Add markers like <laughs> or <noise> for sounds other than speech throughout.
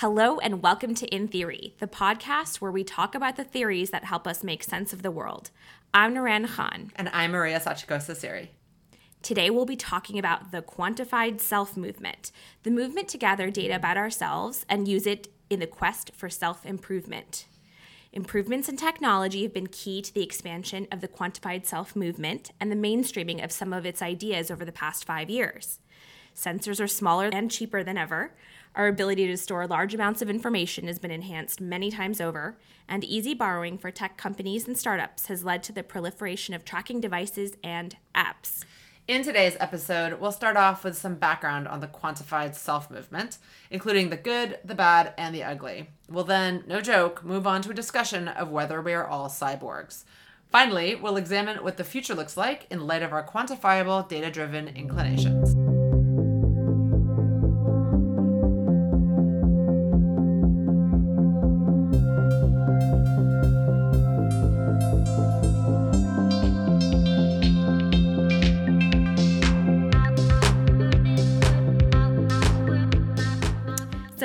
Hello, and welcome to In Theory, the podcast where we talk about the theories that help us make sense of the world. I'm Naran Khan. And I'm Maria Sachiko Sasiri. Today, we'll be talking about the quantified self movement, the movement to gather data about ourselves and use it in the quest for self improvement. Improvements in technology have been key to the expansion of the quantified self movement and the mainstreaming of some of its ideas over the past five years. Sensors are smaller and cheaper than ever. Our ability to store large amounts of information has been enhanced many times over, and easy borrowing for tech companies and startups has led to the proliferation of tracking devices and apps. In today's episode, we'll start off with some background on the quantified self movement, including the good, the bad, and the ugly. We'll then, no joke, move on to a discussion of whether we are all cyborgs. Finally, we'll examine what the future looks like in light of our quantifiable, data driven inclinations.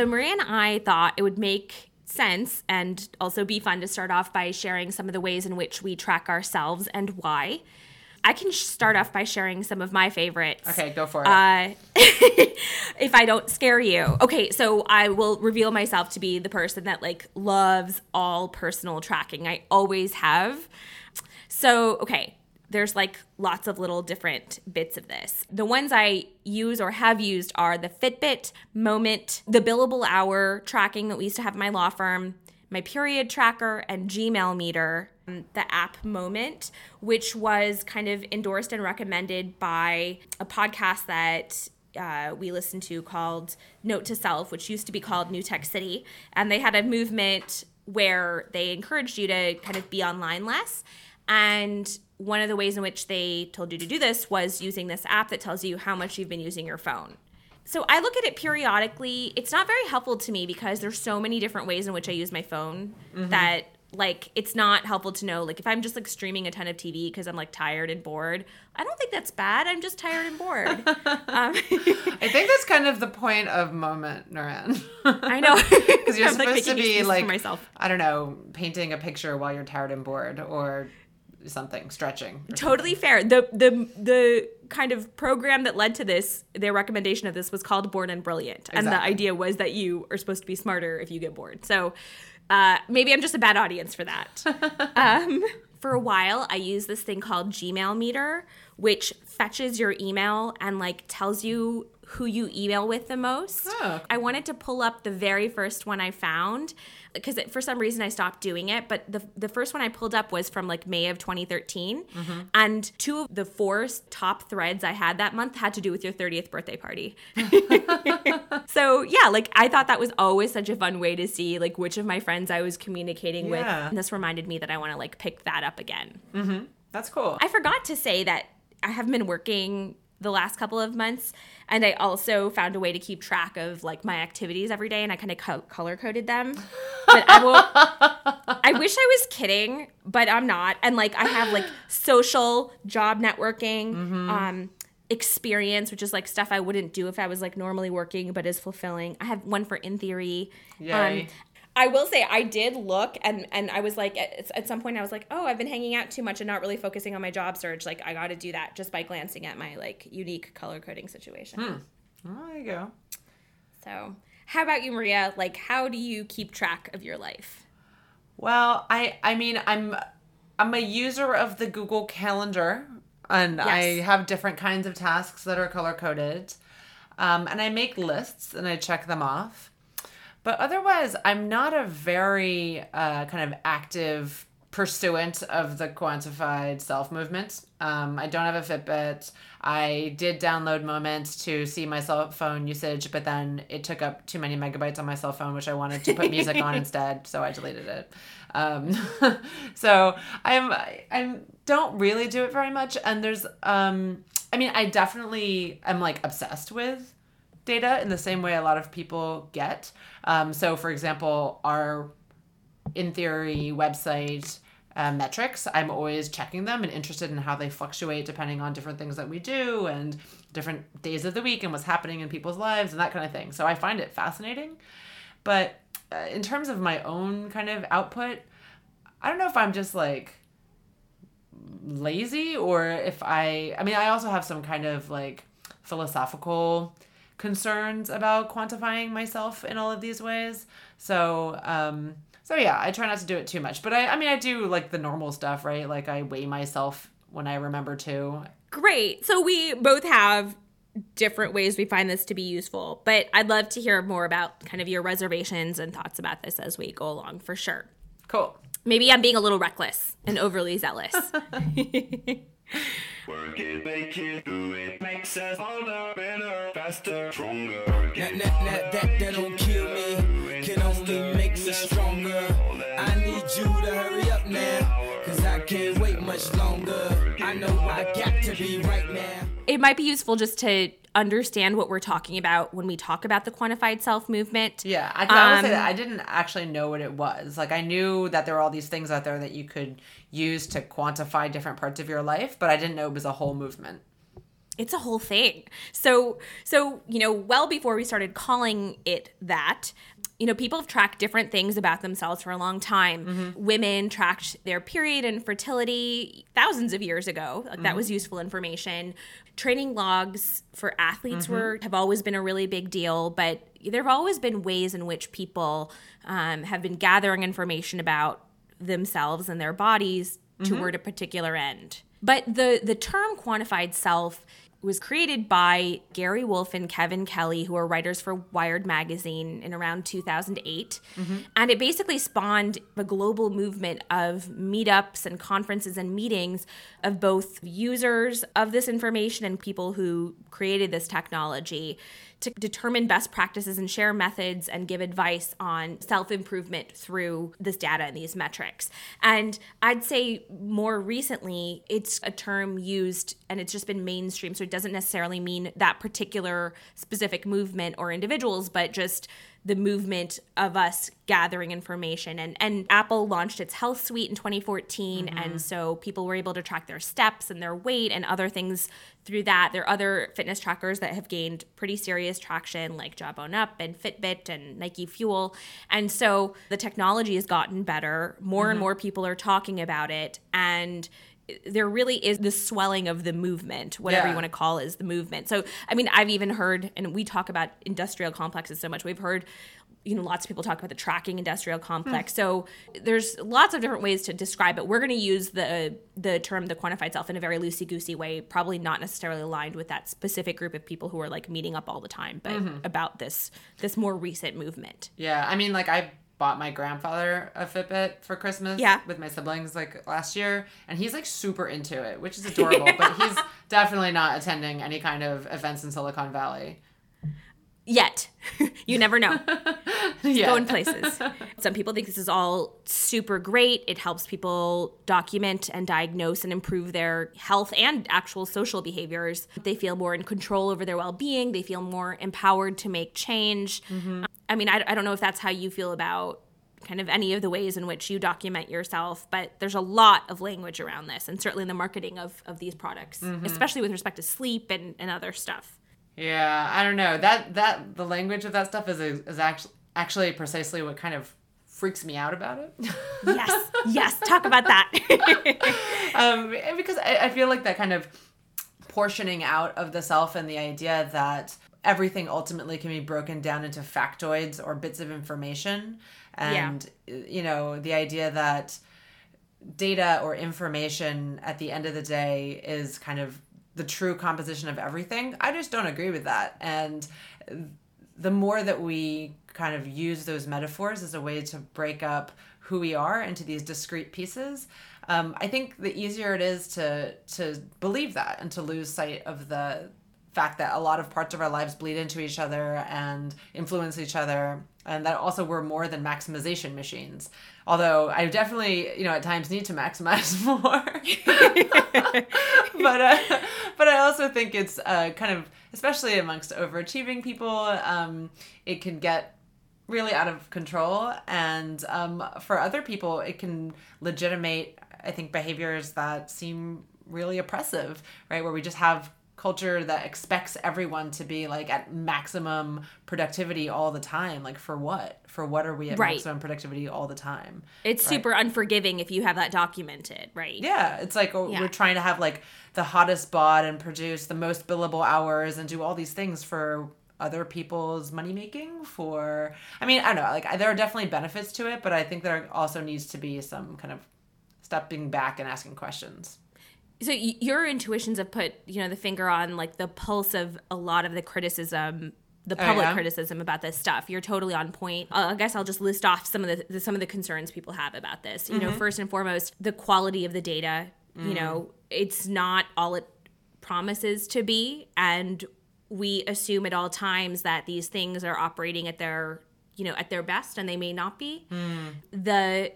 So Maria and I thought it would make sense and also be fun to start off by sharing some of the ways in which we track ourselves and why. I can start off by sharing some of my favorites. Okay, go for it. Uh, <laughs> if I don't scare you. Okay, so I will reveal myself to be the person that like loves all personal tracking. I always have. So, okay, there's like lots of little different bits of this. The ones I use or have used are the Fitbit, Moment, the billable hour tracking that we used to have in my law firm, my period tracker, and Gmail meter. The app Moment, which was kind of endorsed and recommended by a podcast that uh, we listened to called Note to Self, which used to be called New Tech City. And they had a movement where they encouraged you to kind of be online less. And one of the ways in which they told you to do this was using this app that tells you how much you've been using your phone. So I look at it periodically. It's not very helpful to me because there's so many different ways in which I use my phone mm-hmm. that like it's not helpful to know like if i'm just like streaming a ton of tv because i'm like tired and bored i don't think that's bad i'm just tired and bored <laughs> um, i think that's kind of the point of moment naran i know <laughs> because you're <laughs> I'm, supposed like, to be like myself. i don't know painting a picture while you're tired and bored or something stretching totally something. fair the the the kind of program that led to this their recommendation of this was called bored and brilliant exactly. and the idea was that you are supposed to be smarter if you get bored so uh, maybe i'm just a bad audience for that <laughs> um, for a while i used this thing called gmail meter which fetches your email and like tells you who you email with the most. Oh. I wanted to pull up the very first one I found because for some reason I stopped doing it. But the the first one I pulled up was from like May of 2013, mm-hmm. and two of the four top threads I had that month had to do with your 30th birthday party. <laughs> so yeah, like I thought that was always such a fun way to see like which of my friends I was communicating yeah. with. And this reminded me that I want to like pick that up again. Mm-hmm. That's cool. I forgot to say that I have been working the last couple of months and i also found a way to keep track of like my activities every day and i kind of co- color coded them but i will i wish i was kidding but i'm not and like i have like social job networking mm-hmm. um experience which is like stuff i wouldn't do if i was like normally working but is fulfilling i have one for in theory Yay. Um, I will say I did look and and I was like at, at, some point I was like, "Oh, I've been hanging out too much and not really focusing on my job search. Like I got to do that just by glancing at my like unique color coding situation." Hmm. Well, there you go. So, how about you, Maria? Like how do you keep track of your life? Well, I I mean, I'm I'm a user of the Google Calendar and yes. I have different kinds of tasks that are color coded. Um, and I make lists and I check them off. But otherwise, I'm not a very uh, kind of active pursuant of the quantified self movement. Um, I don't have a Fitbit. I did download Moments to see my cell phone usage, but then it took up too many megabytes on my cell phone, which I wanted to put music on <laughs> instead, so I deleted it. Um, <laughs> so I'm I don't really do it very much, and there's um, I mean I definitely am like obsessed with data in the same way a lot of people get. Um, so, for example, our in theory website uh, metrics, I'm always checking them and interested in how they fluctuate depending on different things that we do and different days of the week and what's happening in people's lives and that kind of thing. So I find it fascinating. But uh, in terms of my own kind of output, I don't know if I'm just like lazy or if I I mean I also have some kind of like philosophical concerns about quantifying myself in all of these ways. So um so yeah, I try not to do it too much. But I I mean I do like the normal stuff, right? Like I weigh myself when I remember to. Great. So we both have different ways we find this to be useful, but I'd love to hear more about kind of your reservations and thoughts about this as we go along for sure. Cool. Maybe I'm being a little reckless and overly zealous. <laughs> <laughs> Work it, make it, do it, makes us harder, better, faster, stronger. That, that, that, that, that don't kill me, can only make me stronger. It might be useful just to understand what we're talking about when we talk about the quantified self movement. Yeah, I, I will say that um, I didn't actually know what it was. Like I knew that there were all these things out there that you could use to quantify different parts of your life, but I didn't know it was a whole movement. It's a whole thing. So so, you know, well before we started calling it that, you know, people have tracked different things about themselves for a long time. Mm-hmm. Women tracked their period and fertility thousands of years ago. Like, mm-hmm. That was useful information. Training logs for athletes mm-hmm. were have always been a really big deal, but there have always been ways in which people um, have been gathering information about themselves and their bodies mm-hmm. toward a particular end. But the the term quantified self was created by Gary Wolf and Kevin Kelly, who are writers for Wired Magazine in around 2008. Mm-hmm. And it basically spawned a global movement of meetups and conferences and meetings of both users of this information and people who created this technology to determine best practices and share methods and give advice on self improvement through this data and these metrics. And I'd say more recently, it's a term used and it's just been mainstream. So it doesn't necessarily mean that particular specific movement or individuals, but just the movement of us gathering information. And and Apple launched its health suite in 2014 mm-hmm. and so people were able to track their steps and their weight and other things through that. There are other fitness trackers that have gained pretty serious traction like Jawbone Up and Fitbit and Nike Fuel. And so the technology has gotten better. More mm-hmm. and more people are talking about it. And there really is the swelling of the movement, whatever yeah. you want to call it, is the movement. So, I mean, I've even heard, and we talk about industrial complexes so much. We've heard, you know, lots of people talk about the tracking industrial complex. Hmm. So, there's lots of different ways to describe it. We're going to use the the term the quantified self in a very loosey goosey way, probably not necessarily aligned with that specific group of people who are like meeting up all the time, but mm-hmm. about this this more recent movement. Yeah, I mean, like I bought my grandfather a Fitbit for Christmas yeah. with my siblings like last year and he's like super into it, which is <laughs> adorable, yeah. but he's definitely not attending any kind of events in Silicon Valley. Yet. <laughs> you never know. <laughs> yeah. Going places. Some people think this is all super great. It helps people document and diagnose and improve their health and actual social behaviors. They feel more in control over their well being. They feel more empowered to make change. Mm-hmm. I mean, I, I don't know if that's how you feel about kind of any of the ways in which you document yourself, but there's a lot of language around this, and certainly in the marketing of, of these products, mm-hmm. especially with respect to sleep and, and other stuff. Yeah, I don't know that that the language of that stuff is is actually actually precisely what kind of freaks me out about it. <laughs> yes, yes, talk about that. <laughs> um, because I, I feel like that kind of portioning out of the self and the idea that everything ultimately can be broken down into factoids or bits of information and yeah. you know the idea that data or information at the end of the day is kind of the true composition of everything i just don't agree with that and the more that we kind of use those metaphors as a way to break up who we are into these discrete pieces um, i think the easier it is to to believe that and to lose sight of the fact that a lot of parts of our lives bleed into each other and influence each other and that also we're more than maximization machines. Although i definitely you know at times need to maximize <laughs> more. But uh, but i also think it's uh, kind of especially amongst overachieving people um, it can get really out of control. And um, for other people it can legitimate i think behaviors that seem really oppressive right? Where we just have culture that expects everyone to be like at maximum productivity all the time. Like for what? For what are we at Right. maximum productivity all the time? It's Right. super unforgiving if you have that documented, right? Yeah, it's like oh, Yeah. we're trying to have like the hottest bod and produce the most billable hours and do all these things for other people's money making for I mean, I don't know, like there are definitely benefits to it, but I think there also needs to be some kind of stepping back and asking questions. So y- your intuitions have put, you know, the finger on like the pulse of a lot of the criticism, the Oh, public yeah? criticism about this stuff. You're totally on point. Uh, I guess I'll just list off some of the, the some of the concerns people have about this. You know, Mm-hmm. first and foremost, the quality of the data. Mm. You know, it's not all it promises to be, and we assume at all times that these things are operating at their, you know, at their best, and they may not be. The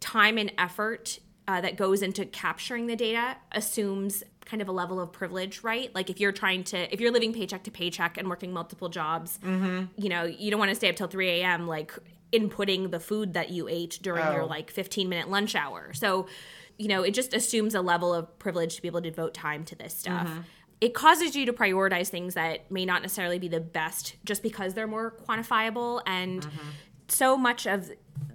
time and effort uh, that goes into capturing the data assumes kind of a level of privilege, right? Like if you're trying to, if you're living paycheck to paycheck and working multiple jobs, mm-hmm. you know, you don't want to stay up till 3 a.m. like inputting the food that you ate during your Oh. like 15 minute lunch hour. So, you know, it just assumes a level of privilege to be able to devote time to this stuff. Mm-hmm. It causes you to prioritize things that may not necessarily be the best just because they're more quantifiable and mm-hmm. So much of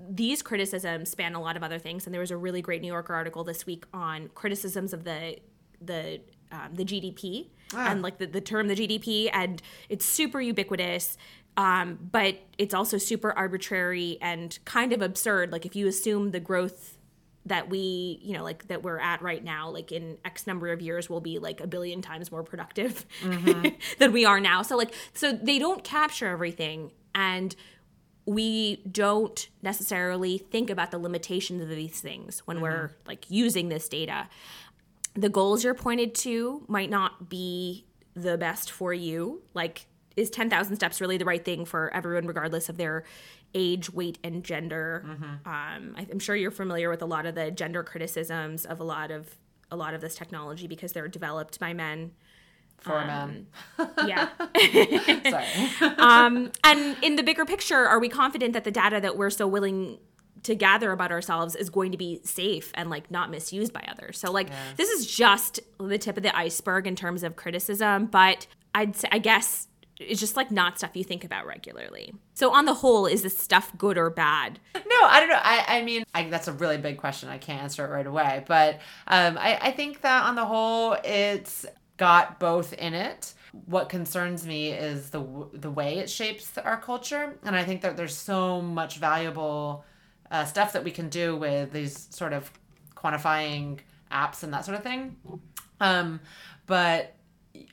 these criticisms span a lot of other things and there was a really great new yorker article this week on criticisms of the the um, the gdp and like the, the term the gdp and it's super ubiquitous um, but it's also super arbitrary and kind of absurd. Like if you assume the growth that we you know like that we're at right now like in x number of years we'll be like a billion times more productive <laughs> than we are now. So like so they don't capture everything and we don't necessarily think about the limitations of these things when we're like using this data. The goals you're pointed to might not be the best for you. Like is 10,000 steps really the right thing for everyone regardless of their age weight and gender? Um, i'm sure you're familiar with a lot of the gender criticisms of a lot of a lot of this technology because they're developed by men For men. <laughs> yeah Sorry. <laughs> um, and in the bigger picture, are we confident that the data that we're so willing to gather about ourselves is going to be safe and like not misused by others? So like this is just the tip of the iceberg in terms of criticism, but I'd say, I guess it's just like not stuff you think about regularly. So on the whole, is this stuff good or bad? No, I don't know. I, I mean, I, that's a really big question. I can't answer it right away. But um, I, I think that on the whole, it's got both in it. What concerns me is the the way it shapes our culture, and I think that there's so much valuable uh, stuff that we can do with these sort of quantifying apps and that sort of thing. Um, but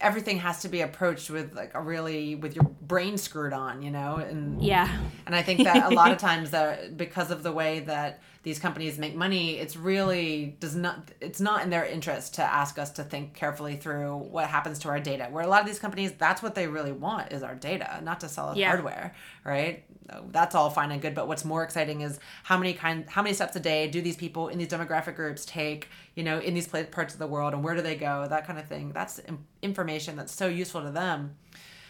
everything has to be approached with like a really with your brain screwed on, you know, and Yeah. and I think that a lot of <laughs> times that because of the way that these companies make money, it's really does not it's not in their interest to ask us to think carefully through what happens to our data. Where a lot of these companies, that's what they really want is our data, not to sell us Yeah. hardware, right? That's all fine and good, but what's more exciting is how many kind how many steps a day do these people in these demographic groups take, you know, in these parts of the world and where do they go? That kind of thing. That's information that's so useful to them.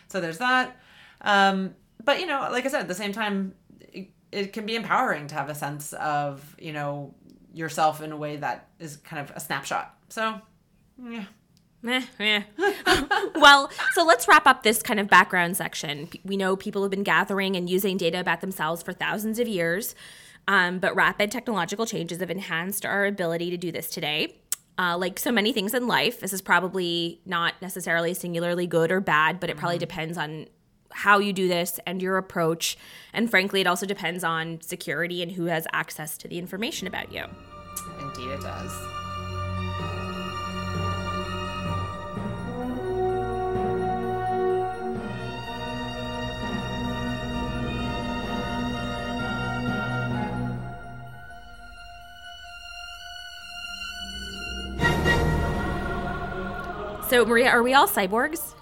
So there's that. Um, but you know, like I said, at the same time, it, can be empowering to have a sense of you know yourself in a way that is kind of a snapshot. So yeah, Meh, meh. <laughs> well, so let's wrap up this kind of background section. P- We know people have been gathering and using data about themselves for thousands of years, um, but rapid technological changes have enhanced our ability to do this today. Uh, like so many things in life, this is probably not necessarily singularly good or bad, but it probably depends on how you do this and your approach. And frankly, it also depends on security and who has access to the information about you. indeed it does. So, Maria, are we all cyborgs?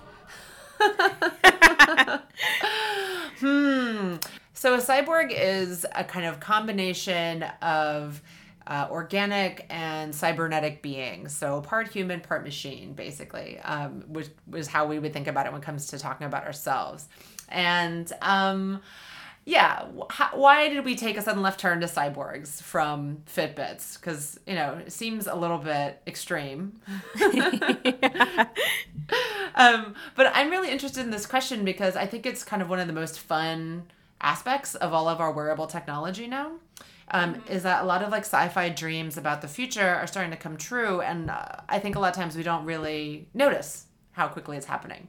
<laughs> <laughs> So a cyborg is a kind of combination of uh, organic and cybernetic beings. So part human, part machine, basically, um, which was how we would think about it when it comes to talking about ourselves. And um, yeah, wh- why did we take a sudden left turn to cyborgs from Fitbits? Because, you know, it seems a little bit extreme. <laughs> um, but I'm really interested in this question because I think it's kind of one of the most fun aspects of all of our wearable technology now. Um, mm-hmm. Is that a lot of like sci fi dreams about the future are starting to come true. And uh, I think a lot of times we don't really notice how quickly it's happening.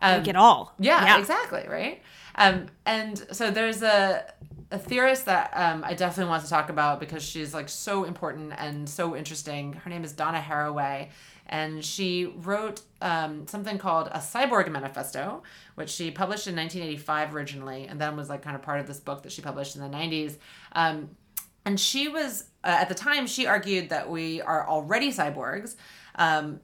Um, like it all. Yeah, yeah, exactly. Right. Um, and so there's a a theorist that um, I definitely want to talk about because she's like so important and so interesting. Her name is Donna Haraway, and she wrote um, something called a Cyborg Manifesto, which she published in 1985 originally, and then was like kind of part of this book that she published in the 90s. Um, and she was uh, at the time she argued that we are already cyborgs. Um,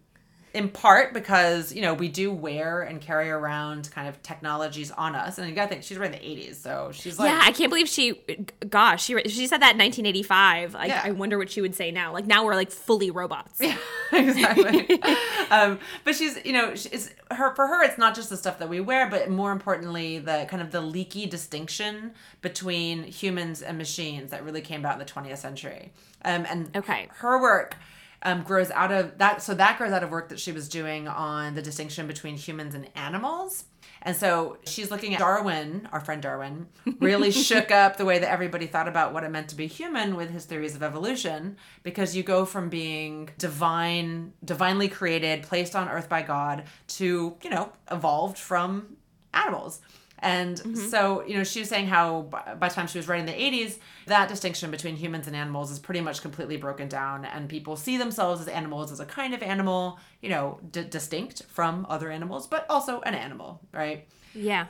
in part because you know we do wear and carry around kind of technologies on us, and you gotta think she's right in the '80s, so she's like, yeah, I can't believe she, gosh, she she said that in 1985. Like, yeah. I wonder what she would say now. Like now we're like fully robots. <laughs> Yeah, exactly. <laughs> um, but she's you know she's her for her it's not just the stuff that we wear, but more importantly the kind of the leaky distinction between humans and machines that really came about in the 20th century. Um, and okay, her work um, grows out of that. So that grows out of work that she was doing on the distinction between humans and animals. And so she's looking at Darwin, our friend Darwin, <laughs> really shook up the way that everybody thought about what it meant to be human with his theories of evolution because you go from being divine, divinely created, placed on earth by God to, you know, evolved from animals. And mm-hmm. so, you know, she was saying how by the time she was writing the 80s, that distinction between humans and animals is pretty much completely broken down. And people see themselves as animals as a kind of animal, you know, d- distinct from other animals, but also an animal, right? Yeah.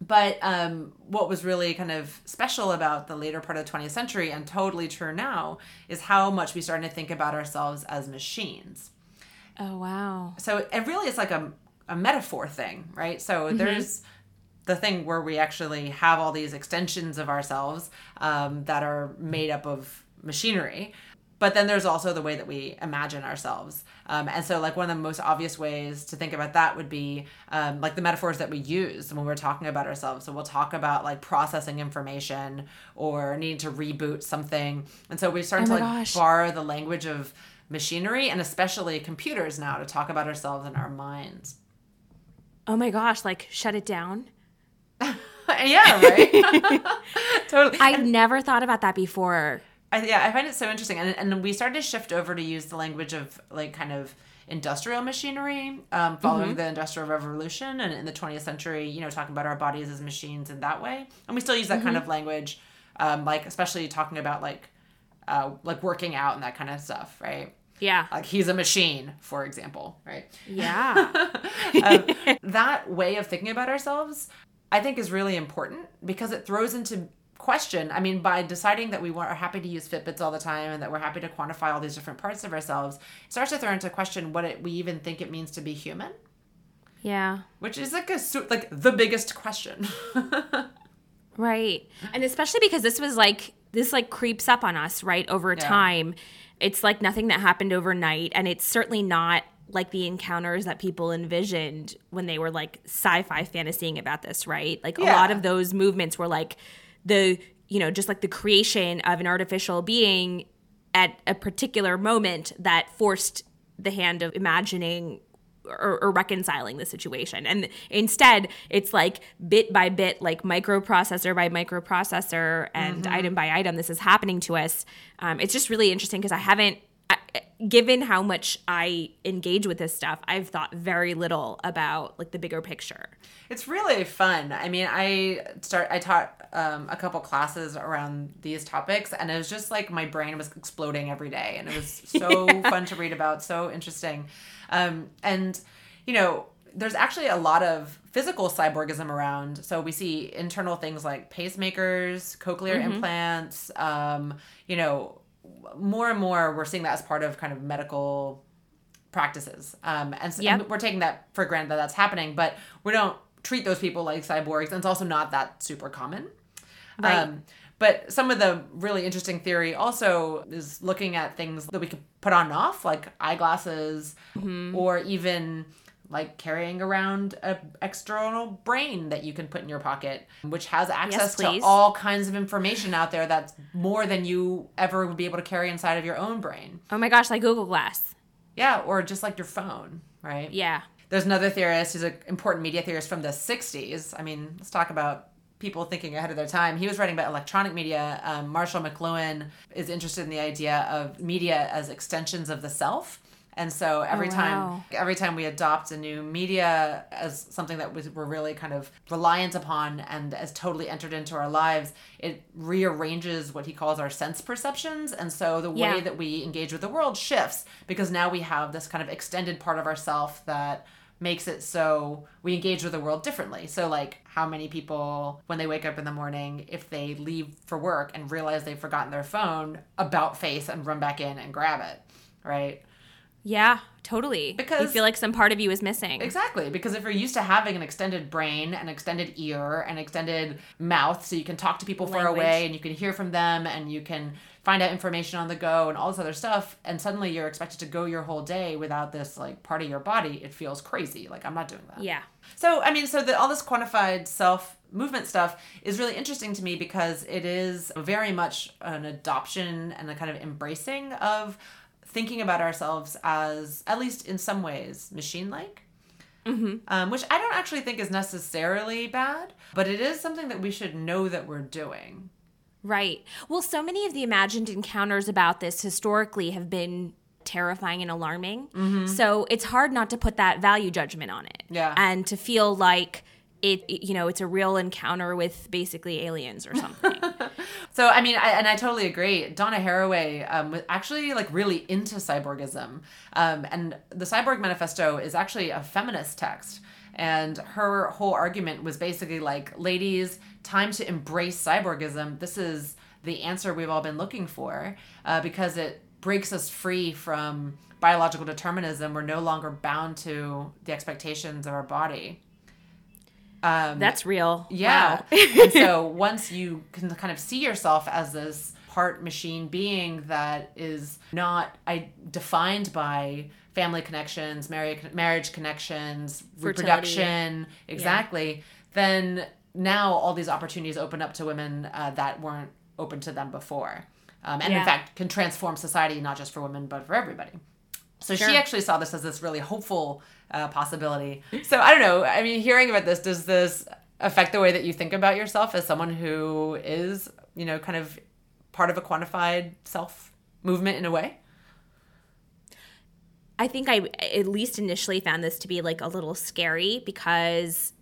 But um, what was really kind of special about the later part of the 20th century and totally true now is how much we started to think about ourselves as machines. Oh, wow. So it really is like a, a metaphor thing, right? So mm-hmm. there's the thing where we actually have all these extensions of ourselves um, that are made up of machinery. But then there's also the way that we imagine ourselves. Um, and so like one of the most obvious ways to think about that would be um, like the metaphors that we use when we're talking about ourselves. So we'll talk about like processing information or needing to reboot something. And so we start oh to like gosh. borrow the language of machinery and especially computers now to talk about ourselves and our minds. Oh my gosh like shut it down <laughs> yeah, right. <laughs> totally. I never thought about that before. I, yeah, I find it so interesting, and and we started to shift over to use the language of like kind of industrial machinery um, following mm-hmm. the industrial revolution and in the 20th century you know talking about our bodies as machines in that way and we still use that mm-hmm. kind of language um, like especially talking about like uh, like working out and that kind of stuff right yeah like he's a machine for example right yeah <laughs> um, that way of thinking about ourselves I think is really important because it throws into question. I mean, by deciding that we are happy to use Fitbits all the time and that we're happy to quantify all these different parts of ourselves, it starts to throw into question what it, we even think it means to be human. Yeah. Which is like a like the biggest question. <laughs> right. And especially because this was like this like creeps up on us, right, over yeah. time. It's like nothing that happened overnight and it's certainly not like the encounters that people envisioned when they were like sci-fi fantasying about this, right? Like yeah. a lot of those movements were like the, you know, just like the creation of an artificial being at a particular moment that forced the hand of imagining or, or, reconciling the situation. And instead, it's like bit by bit, like microprocessor by microprocessor and mm-hmm. item by item, this is happening to us. Um, it's just really interesting because I haven't given how much I engage with this stuff, I've thought very little about like the bigger picture. It's really fun. I mean, I start I taught um, a couple classes around these topics, and it was just like my brain was exploding every day, and it was <laughs> so yeah. fun to read about, so interesting, um, and you know. There's actually a lot of physical cyborgism around. So we see internal things like pacemakers, cochlear mm-hmm. implants, um, you know, more and more we're seeing that as part of kind of medical practices. Um, and, so, yep. and we're taking that for granted that that's happening, but we don't treat those people like cyborgs, and it's also not that super common. Right. Um, but some of the really interesting theory also is looking at things that we could put on and off, like eyeglasses, mm-hmm. or even like carrying around an external brain that you can put in your pocket, which has access to all kinds of information out there that's more than you ever would be able to carry inside of your own brain. Oh my gosh, like Google Glass. Yeah, or just like your phone, right? Yeah. There's another theorist who's an important media theorist from the 60s. I mean, let's talk about people thinking ahead of their time. He was writing about electronic media. Um, Marshall McLuhan is interested in the idea of media as extensions of the self. And so every Oh, time, every time we adopt a new media as something that we're really kind of reliant upon and as totally entered into our lives, it rearranges what he calls our sense perceptions. And so the Yeah. way that we engage with the world shifts because now we have this kind of extended part of ourself that makes it so we engage with the world differently. So like how many people when they wake up in the morning if they leave for work and realize they've forgotten their phone about face and run back in and grab it, right? Yeah, totally. Because you feel like some part of you is missing. Exactly, because if you're used to having an extended brain, an extended ear, an extended mouth, so you can talk to people far away and you can hear from them and you can find out information on the go and all this other stuff, and suddenly you're expected to go your whole day without this like part of your body, it feels crazy. Like I'm not doing that. Yeah. So, I mean, so the, all this quantified self movement stuff is really interesting to me because it is very much an adoption and a kind of embracing of thinking about ourselves as, at least in some ways, machine like. Um, which I don't actually think is necessarily bad, but it is something that we should know that we're doing. Right. Well, so many of the imagined encounters about this historically have been terrifying and alarming. So it's hard not to put that value judgment on it. Yeah. And to feel like it- you know, it's a real encounter with basically aliens or something. <laughs> So I mean, I, and I totally agree. Donna Haraway um, was actually like really into cyborgism, um, and the Cyborg Manifesto is actually a feminist text. And her whole argument was basically like, ladies, time to embrace cyborgism. This is the answer we've all been looking for uh, because it breaks us free from biological determinism. We're no longer bound to the expectations of our body. That's real. Yeah. Wow. and so <laughs> once you can kind of see yourself as this part machine being that is not I, defined by family connections, marriage, marriage connections, reproduction, exactly, then now all these opportunities open up to women uh, that weren't open to them before. Um, and in fact, can transform society not just for women, but for everybody. So Sure. she actually saw this as this really hopeful uh, possibility. So I don't know. I mean, hearing about this, does this affect the way that you think about yourself as someone who is, you know, kind of part of a quantified self movement in a way? I think I at least initially found this to be like a little scary because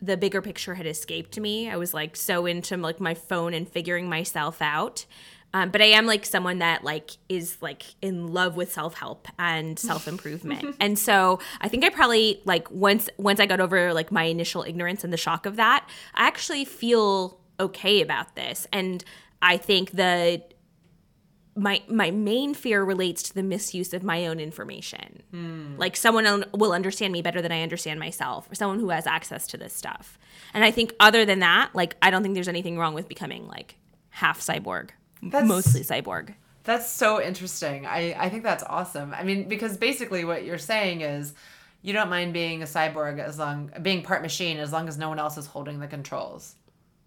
the bigger picture had escaped me. I was like so into like my phone and figuring myself out. Um, but I am like someone that like is like in love with self help and self improvement, <laughs> and so I think I probably like once once I got over like my initial ignorance and the shock of that, I actually feel okay about this, and I think the my my main fear relates to the misuse of my own information. Like someone will understand me better than I understand myself, or someone who has access to this stuff. And I think other than that, like I don't think there's anything wrong with becoming like half cyborg, That's- mostly cyborg. That's so interesting. I, I think that's awesome. I mean, because basically what you're saying is you don't mind being a cyborg as long being part machine as long as no one else is holding the controls.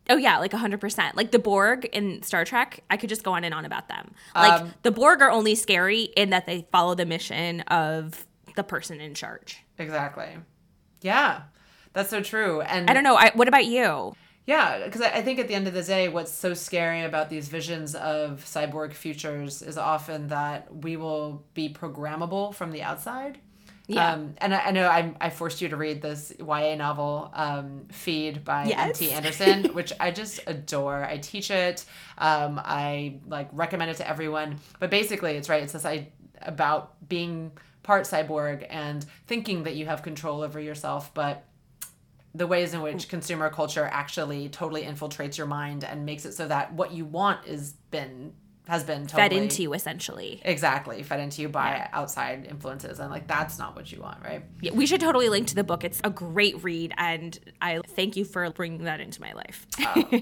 Oh yeah, like 100%. Like the Borg in Star Trek, I could just go on and on about them. Like Um, the Borg are only scary in that they follow the mission of the person in charge. Exactly. Yeah. That's so true. And I don't know. I, what about you? Yeah, because I think at the end of the day, what's so scary about these visions of cyborg futures is often that we will be programmable from the outside. Yeah. Um, and I, I know I, I forced you to read this YA novel, um, Feed by Yes. M.T. Anderson, <laughs> which I just adore. I teach it. Um, I like recommend it to everyone. But basically, it's right. It's this I about being part cyborg and thinking that you have control over yourself, but the ways in which mm. consumer culture actually totally infiltrates your mind and makes it so that what you want is been has been totally Fed into you essentially. exactly fed into you by outside influences and like that's not what you want right Yeah, we should totally link to the book. It's a great read, and I thank you for bringing that into my life. Oh. <laughs>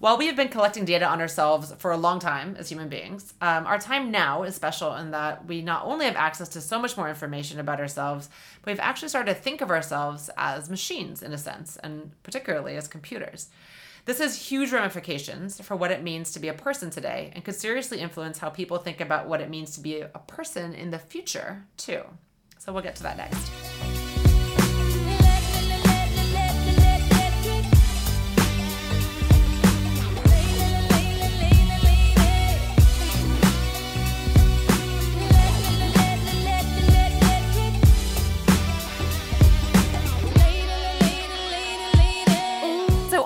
While we have been collecting data on ourselves for a long time as human beings, um, our time now is special in that we not only have access to so much more information about ourselves, but we've actually started to think of ourselves as machines in a sense, and particularly as computers. This has huge ramifications for what it means to be a person today and could seriously influence how people think about what it means to be a person in the future, too. So we'll get to that next.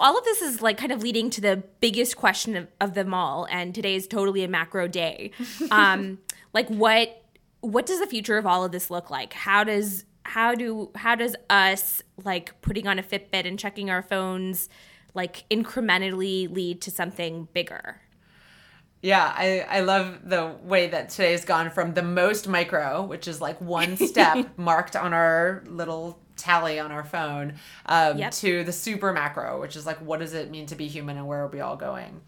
All of this is like kind of leading to the biggest question of, of them all, and today is totally a macro day. <laughs> Um, like what what does the future of all of this look like? How does how do how does us like putting on a Fitbit and checking our phones like incrementally lead to something bigger? Yeah, I, I love the way that today's gone from the most micro, which is like one step <laughs> marked on our little tally on our phone um, yep. to the super macro, which is like, what does it mean to be human and where are we all going?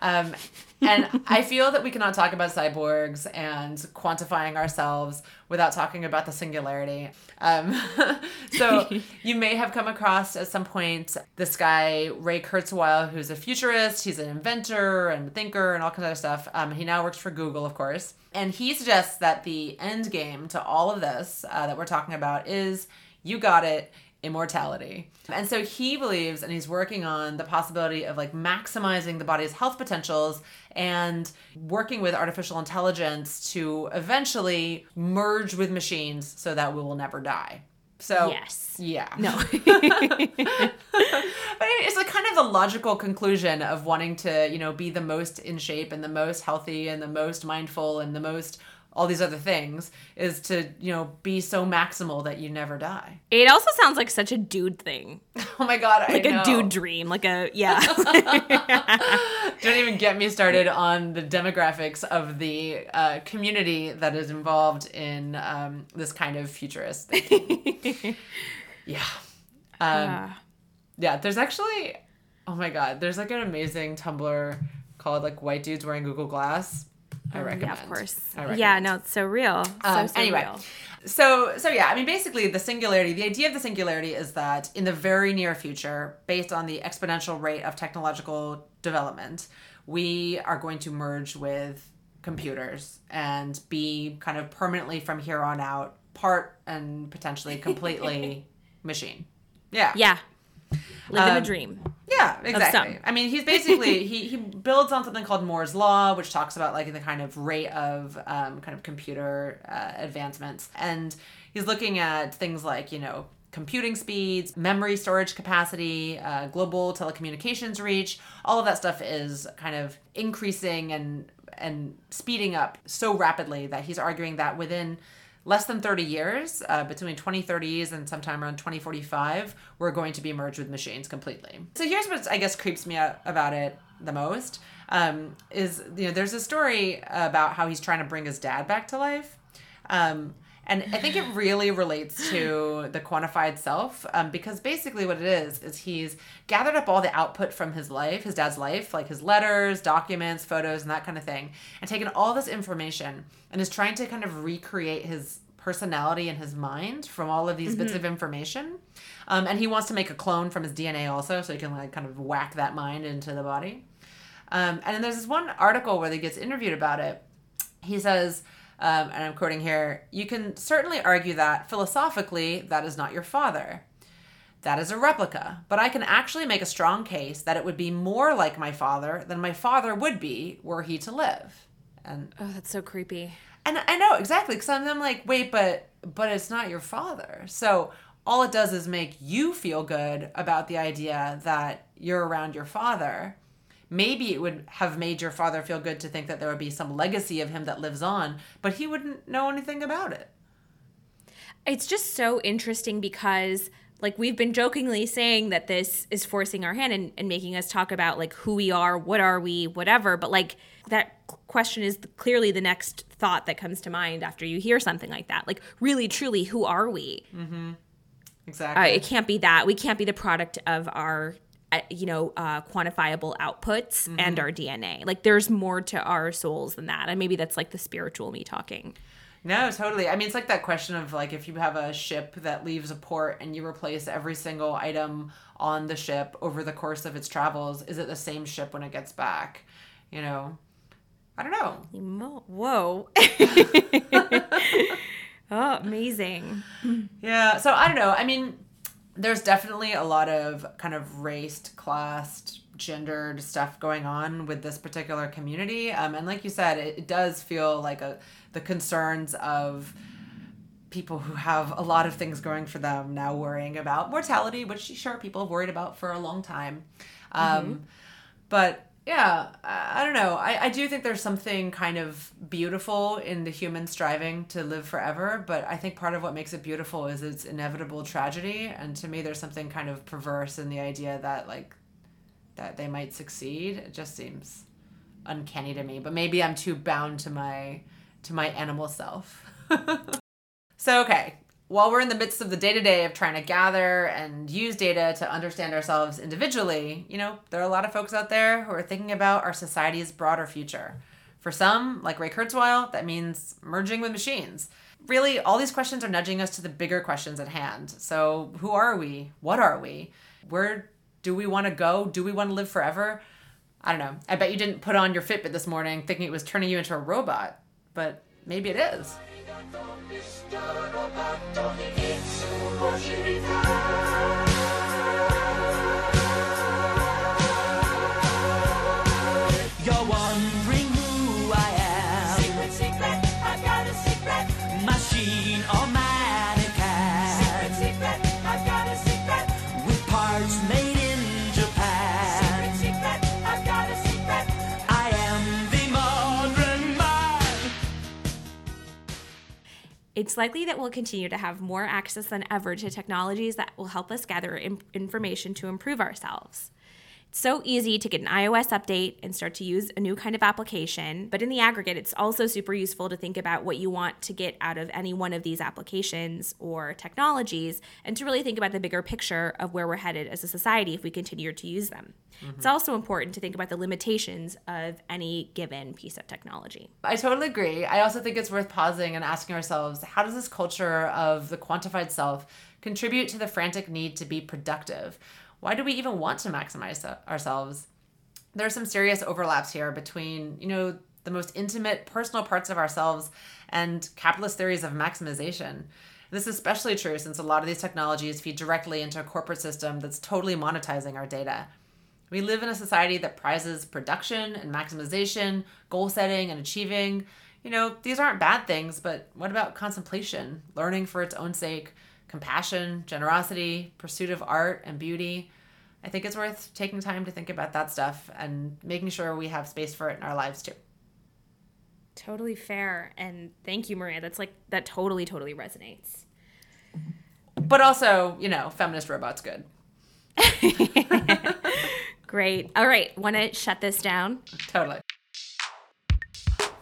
Um, and <laughs> I feel that we cannot talk about cyborgs and quantifying ourselves without talking about the singularity. Um, <laughs> so <laughs> you may have come across at some point this guy, Ray Kurzweil, who's a futurist. He's an inventor and thinker and all kinds of stuff. Um, he now works for Google, of course. And he suggests that the end game to all of this uh, that we're talking about is you got it immortality. And so he believes and he's working on the possibility of like maximizing the body's health potentials and working with artificial intelligence to eventually merge with machines so that we will never die. So yes, yeah, no. <laughs> <laughs> but it's a kind of the logical conclusion of wanting to, you know, be the most in shape and the most healthy and the most mindful and the most all these other things is to you know be so maximal that you never die. It also sounds like such a dude thing. <laughs> Oh my god like a dude dream like a yeah. <laughs> <laughs> Don't even get me started on the demographics of the uh, community that is involved in um, this kind of futurist thing. yeah. Um, uh. yeah there's actually oh my god there's like an amazing tumblr called like white dudes wearing google glass I recommend. Yeah, of course. Yeah, no, it's so real. So, um, so anyway, real. so so yeah, I mean, basically, the singularity. The idea of the singularity is that in the very near future, based on the exponential rate of technological development, we are going to merge with computers and be kind of permanently from here on out part and potentially completely <laughs> machine. Yeah. Yeah. Living um, a dream. Yeah, exactly. I mean, he's basically <laughs> he he builds on something called Moore's law, which talks about like the kind of rate of um, kind of computer uh, advancements, and he's looking at things like you know computing speeds, memory storage capacity, uh, global telecommunications reach. All of that stuff is kind of increasing and and speeding up so rapidly that he's arguing that within less than 30 years, uh, between 2030s and sometime around 2045, we're going to be merged with machines completely. So here's what I guess creeps me out about it the most um, is you know there's a story about how he's trying to bring his dad back to life. Um, and I think it really relates to the quantified self um, because basically what it is is he's gathered up all the output from his life, his dad's life, like his letters, documents, photos, and that kind of thing, and taken all this information and is trying to kind of recreate his personality in his mind from all of these mm-hmm. bits of information. Um, and he wants to make a clone from his DNA also, so he can like kind of whack that mind into the body. Um, and then there's this one article where he gets interviewed about it. He says um, and I'm quoting here, you can certainly argue that philosophically, that is not your father. That is a replica, but I can actually make a strong case that it would be more like my father than my father would be were he to live. And oh, that's so creepy. And I know exactly because I'm, I'm like, wait, but but it's not your father. So all it does is make you feel good about the idea that you're around your father maybe it would have made your father feel good to think that there would be some legacy of him that lives on, but he wouldn't know anything about it. It's just so interesting because like we've been jokingly saying that this is forcing our hand and, and making us talk about like who we are, what are we, whatever. But like that question is clearly the next thought that comes to mind after you hear something like that. Like really, truly, who are we? Mm-hmm. Exactly. Uh, it can't be that. We can't be the product of our uh, you know, uh, quantifiable outputs mm-hmm. and our DNA. Like there's more to our souls than that. And maybe that's like the spiritual me talking. No, totally. I mean, it's like that question of like if you have a ship that leaves a port and you replace every single item on the ship over the course of its travels, is it the same ship when it gets back? You know, I don't know. Whoa. <laughs> <laughs> oh, amazing. Yeah. So I don't know. I mean, there's definitely a lot of kind of raced, classed, gendered stuff going on with this particular community. Um, and like you said, it, it does feel like a the concerns of people who have a lot of things going for them now worrying about mortality, which sure people have worried about for a long time. Um, mm-hmm. But yeah, I, I don't know. I, I do think there's something kind of beautiful in the human striving to live forever, but I think part of what makes it beautiful is its inevitable tragedy. And to me, there's something kind of perverse in the idea that, like, that they might succeed. It just seems uncanny to me. But maybe I'm too bound to my to my animal self. <laughs> so okay, while we're in the midst of the day to day of trying to gather and use data to understand ourselves individually, you know, there are a lot of folks out there who are thinking about our society's broader future. For some, like Ray Kurzweil, that means merging with machines. Really, all these questions are nudging us to the bigger questions at hand. So, who are we? What are we? Where do we want to go? Do we want to live forever? I don't know. I bet you didn't put on your Fitbit this morning thinking it was turning you into a robot, but maybe it is adoro quanto ti faccio possibilità. It's likely that we'll continue to have more access than ever to technologies that will help us gather information to improve ourselves so easy to get an iOS update and start to use a new kind of application. But in the aggregate, it's also super useful to think about what you want to get out of any one of these applications or technologies and to really think about the bigger picture of where we're headed as a society if we continue to use them. Mm-hmm. It's also important to think about the limitations of any given piece of technology. I totally agree. I also think it's worth pausing and asking ourselves how does this culture of the quantified self contribute to the frantic need to be productive? Why do we even want to maximize ourselves? There are some serious overlaps here between, you know, the most intimate personal parts of ourselves and capitalist theories of maximization. This is especially true since a lot of these technologies feed directly into a corporate system that's totally monetizing our data. We live in a society that prizes production and maximization, goal setting and achieving. You know, these aren't bad things, but what about contemplation, learning for its own sake, compassion, generosity, pursuit of art and beauty? I think it's worth taking time to think about that stuff and making sure we have space for it in our lives too. Totally fair. And thank you, Maria. That's like, that totally, totally resonates. But also, you know, feminist robots good. <laughs> Great. All right. Want to shut this down? Totally.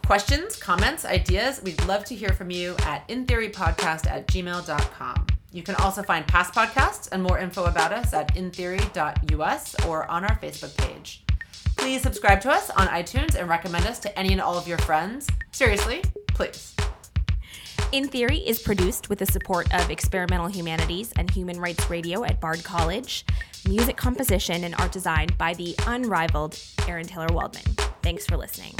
Questions, comments, ideas, we'd love to hear from you at intheorypodcast at gmail.com. You can also find past podcasts and more info about us at intheory.us or on our Facebook page. Please subscribe to us on iTunes and recommend us to any and all of your friends. Seriously, please. In Theory is produced with the support of Experimental Humanities and Human Rights Radio at Bard College. Music composition and art design by the unrivaled Aaron Taylor Waldman. Thanks for listening.